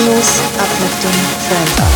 Uplifting Trance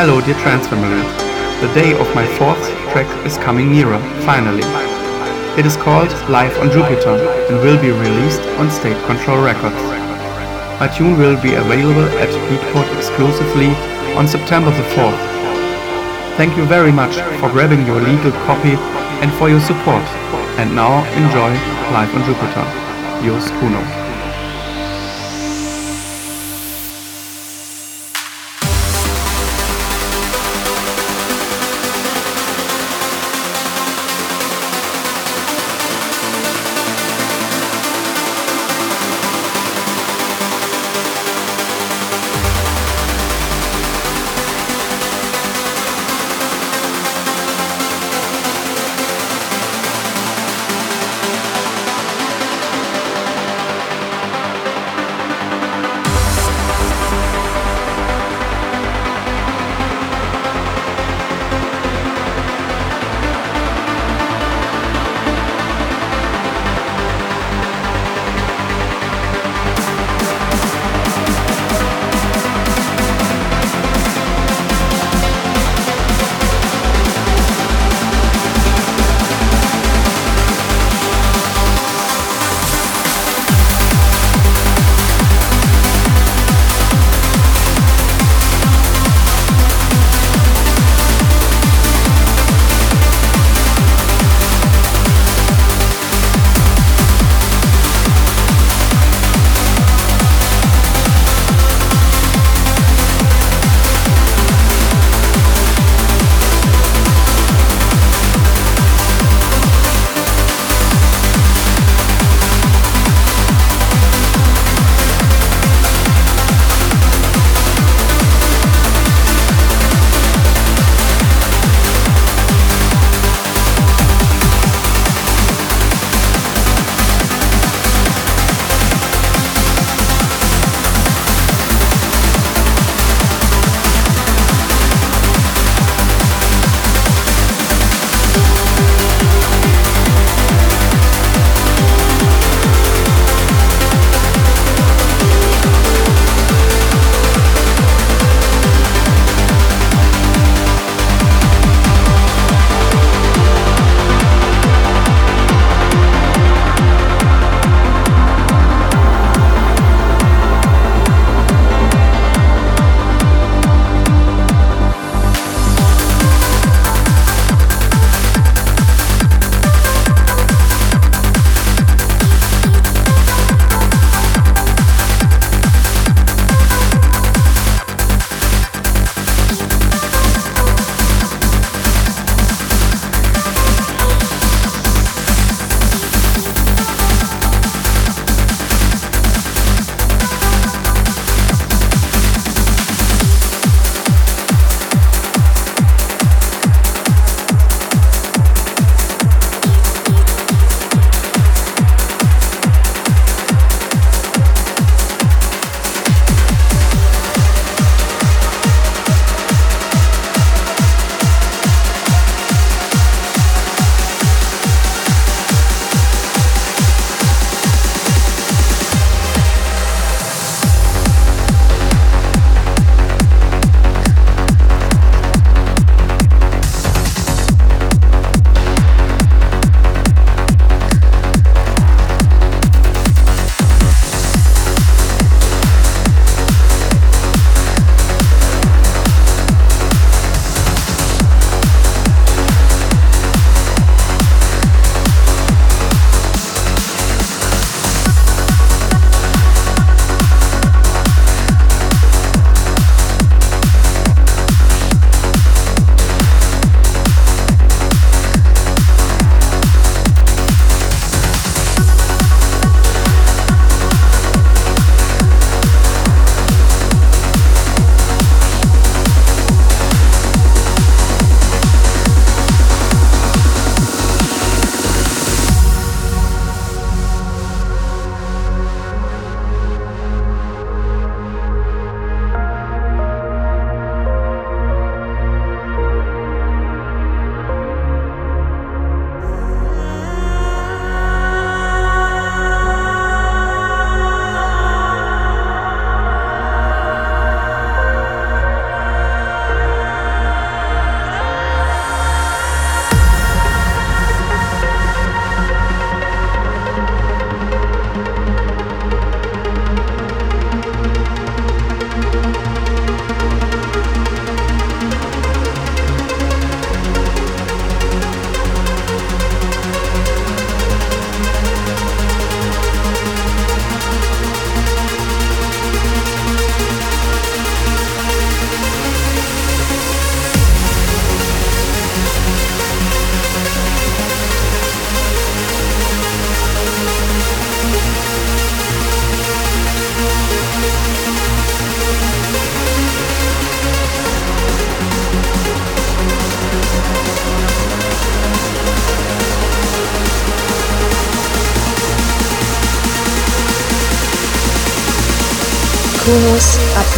Hello, dear family. The day of my fourth track is coming nearer, finally. It is called Life on Jupiter and will be released on State Control Records. My tune will be available at Beatport exclusively on September the 4th. Thank you very much for grabbing your legal copy and for your support. And now enjoy Life on Jupiter. Yours Kuno.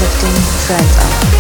Uplifting trance